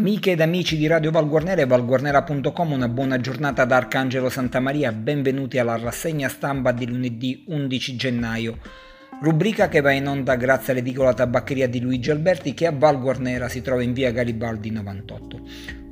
Amiche ed amici di Radio Valguarnera e valguarnera.com, una buona giornata da Arcangelo Santa Maria, benvenuti alla rassegna stampa di lunedì 11 gennaio. Rubrica che va in onda grazie all'edicola tabaccheria di Luigi Alberti che a Val Guarnera si trova in via Garibaldi 98.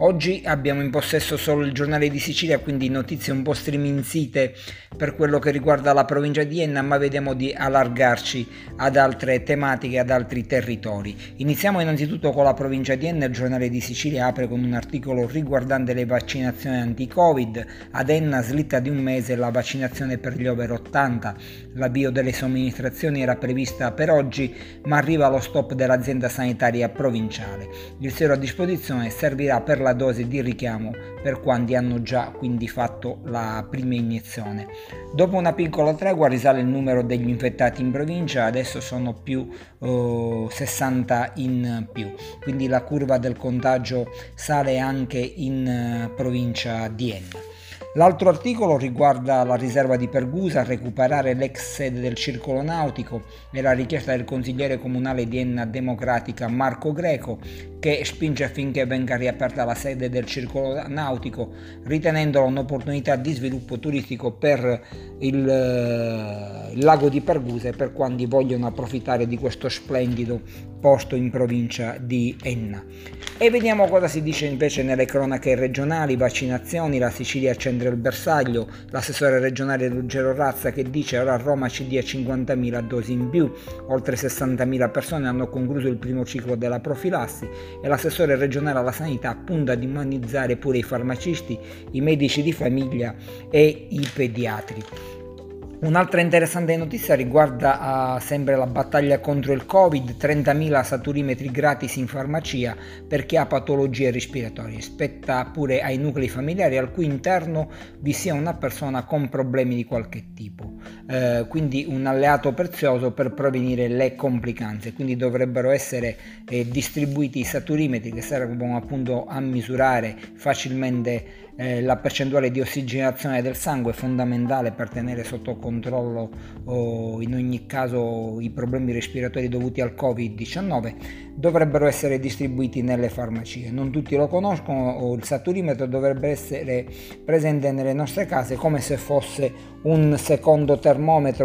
Oggi abbiamo in possesso solo il giornale di Sicilia, quindi notizie un po' striminzite per quello che riguarda la provincia di Enna, ma vediamo di allargarci ad altre tematiche, ad altri territori. Iniziamo innanzitutto con la provincia di Enna, il giornale di Sicilia apre con un articolo riguardante le vaccinazioni anti-Covid. Ad Enna slitta di un mese la vaccinazione per gli over 80. L'avvio delle somministrazioni era prevista per oggi, ma arriva lo stop dell'azienda sanitaria provinciale. Il zero a disposizione servirà per la dose di richiamo per quanti hanno già quindi fatto la prima iniezione. Dopo una piccola tregua risale il numero degli infettati in provincia, adesso sono più eh, 60 in più, quindi la curva del contagio sale anche in eh, provincia di Enna. L'altro articolo riguarda la riserva di Pergusa, recuperare l'ex sede del circolo nautico. E la richiesta del consigliere comunale di Enna Democratica Marco Greco che spinge affinché venga riaperta la sede del circolo nautico ritenendola un'opportunità di sviluppo turistico per il, eh, il lago di Pergusa e per quanti vogliono approfittare di questo splendido posto in provincia di Enna. E vediamo cosa si dice invece nelle cronache regionali, vaccinazioni, la Sicilia accende il bersaglio, l'assessore regionale Ruggero Razza che dice ora Roma ci dia 50.000 dosi in più, oltre 60.000 persone hanno concluso il primo ciclo della profilassi e l'assessore regionale alla sanità punta ad immunizzare pure i farmacisti, i medici di famiglia e i pediatri. Un'altra interessante notizia riguarda uh, sempre la battaglia contro il Covid, 30.000 saturimetri gratis in farmacia per chi ha patologie respiratorie. Spetta pure ai nuclei familiari al cui interno vi sia una persona con problemi di qualche tipo. Uh, quindi un alleato prezioso per prevenire le complicanze. Quindi dovrebbero essere eh, distribuiti i saturimetri che servono appunto a misurare facilmente eh, la percentuale di ossigenazione del sangue fondamentale per tenere sotto controllo oh, in ogni caso i problemi respiratori dovuti al Covid-19 dovrebbero essere distribuiti nelle farmacie. Non tutti lo conoscono, il saturimetro dovrebbe essere presente nelle nostre case come se fosse un secondo termometro,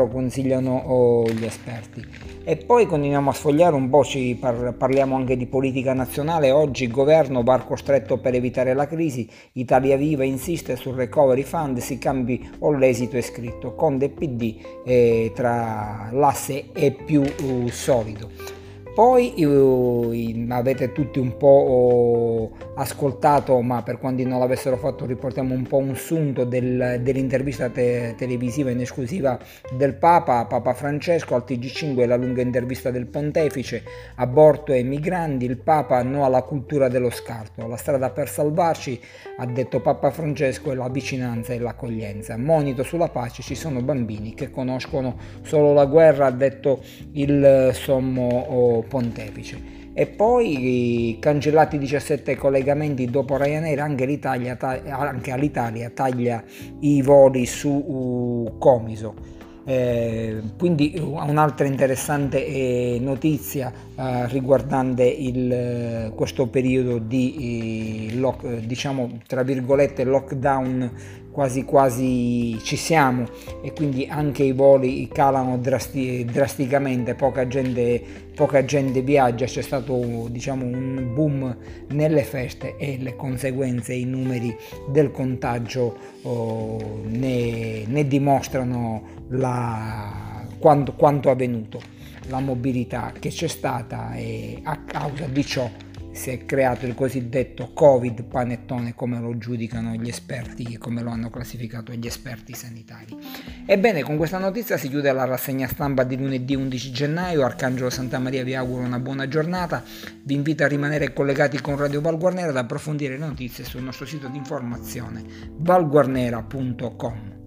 consigliano oh, gli esperti. E poi continuiamo a sfogliare un po', ci par- parliamo anche di politica nazionale. Oggi governo, varco stretto per evitare la crisi, Italia Viva insiste sul recovery fund, si cambi o l'esito è scritto, Conde PD eh, tra l'asse è più uh, solido. Poi eh, avete tutti un po' ascoltato, ma per quanti non l'avessero fatto riportiamo un po' un sunto del, dell'intervista te- televisiva in esclusiva del Papa, Papa Francesco al TG5 la lunga intervista del pontefice, aborto e migranti, il Papa no alla cultura dello scarto, la strada per salvarci, ha detto Papa Francesco, è la vicinanza e l'accoglienza, monito sulla pace, ci sono bambini che conoscono solo la guerra, ha detto il sommo pontefice. E poi cancellati 17 collegamenti dopo Ryanair, anche, l'Italia, anche all'Italia taglia i voli su uh, Comiso. Eh, quindi un'altra interessante eh, notizia eh, riguardante il, questo periodo di eh, lock, diciamo tra virgolette lockdown quasi quasi ci siamo. E quindi anche i voli calano drasti- drasticamente, poca gente, poca gente viaggia, c'è stato diciamo un boom nelle feste e le conseguenze, i numeri del contagio oh, ne, ne, dimostrano la, quanto, quanto avvenuto, la mobilità che c'è stata e a causa di ciò si è creato il cosiddetto Covid panettone come lo giudicano gli esperti e come lo hanno classificato gli esperti sanitari. Ebbene, con questa notizia si chiude la rassegna stampa di lunedì 11 gennaio. Arcangelo Santa Maria vi auguro una buona giornata. Vi invito a rimanere collegati con Radio Valguarnera ad approfondire le notizie sul nostro sito di informazione valguarnera.com.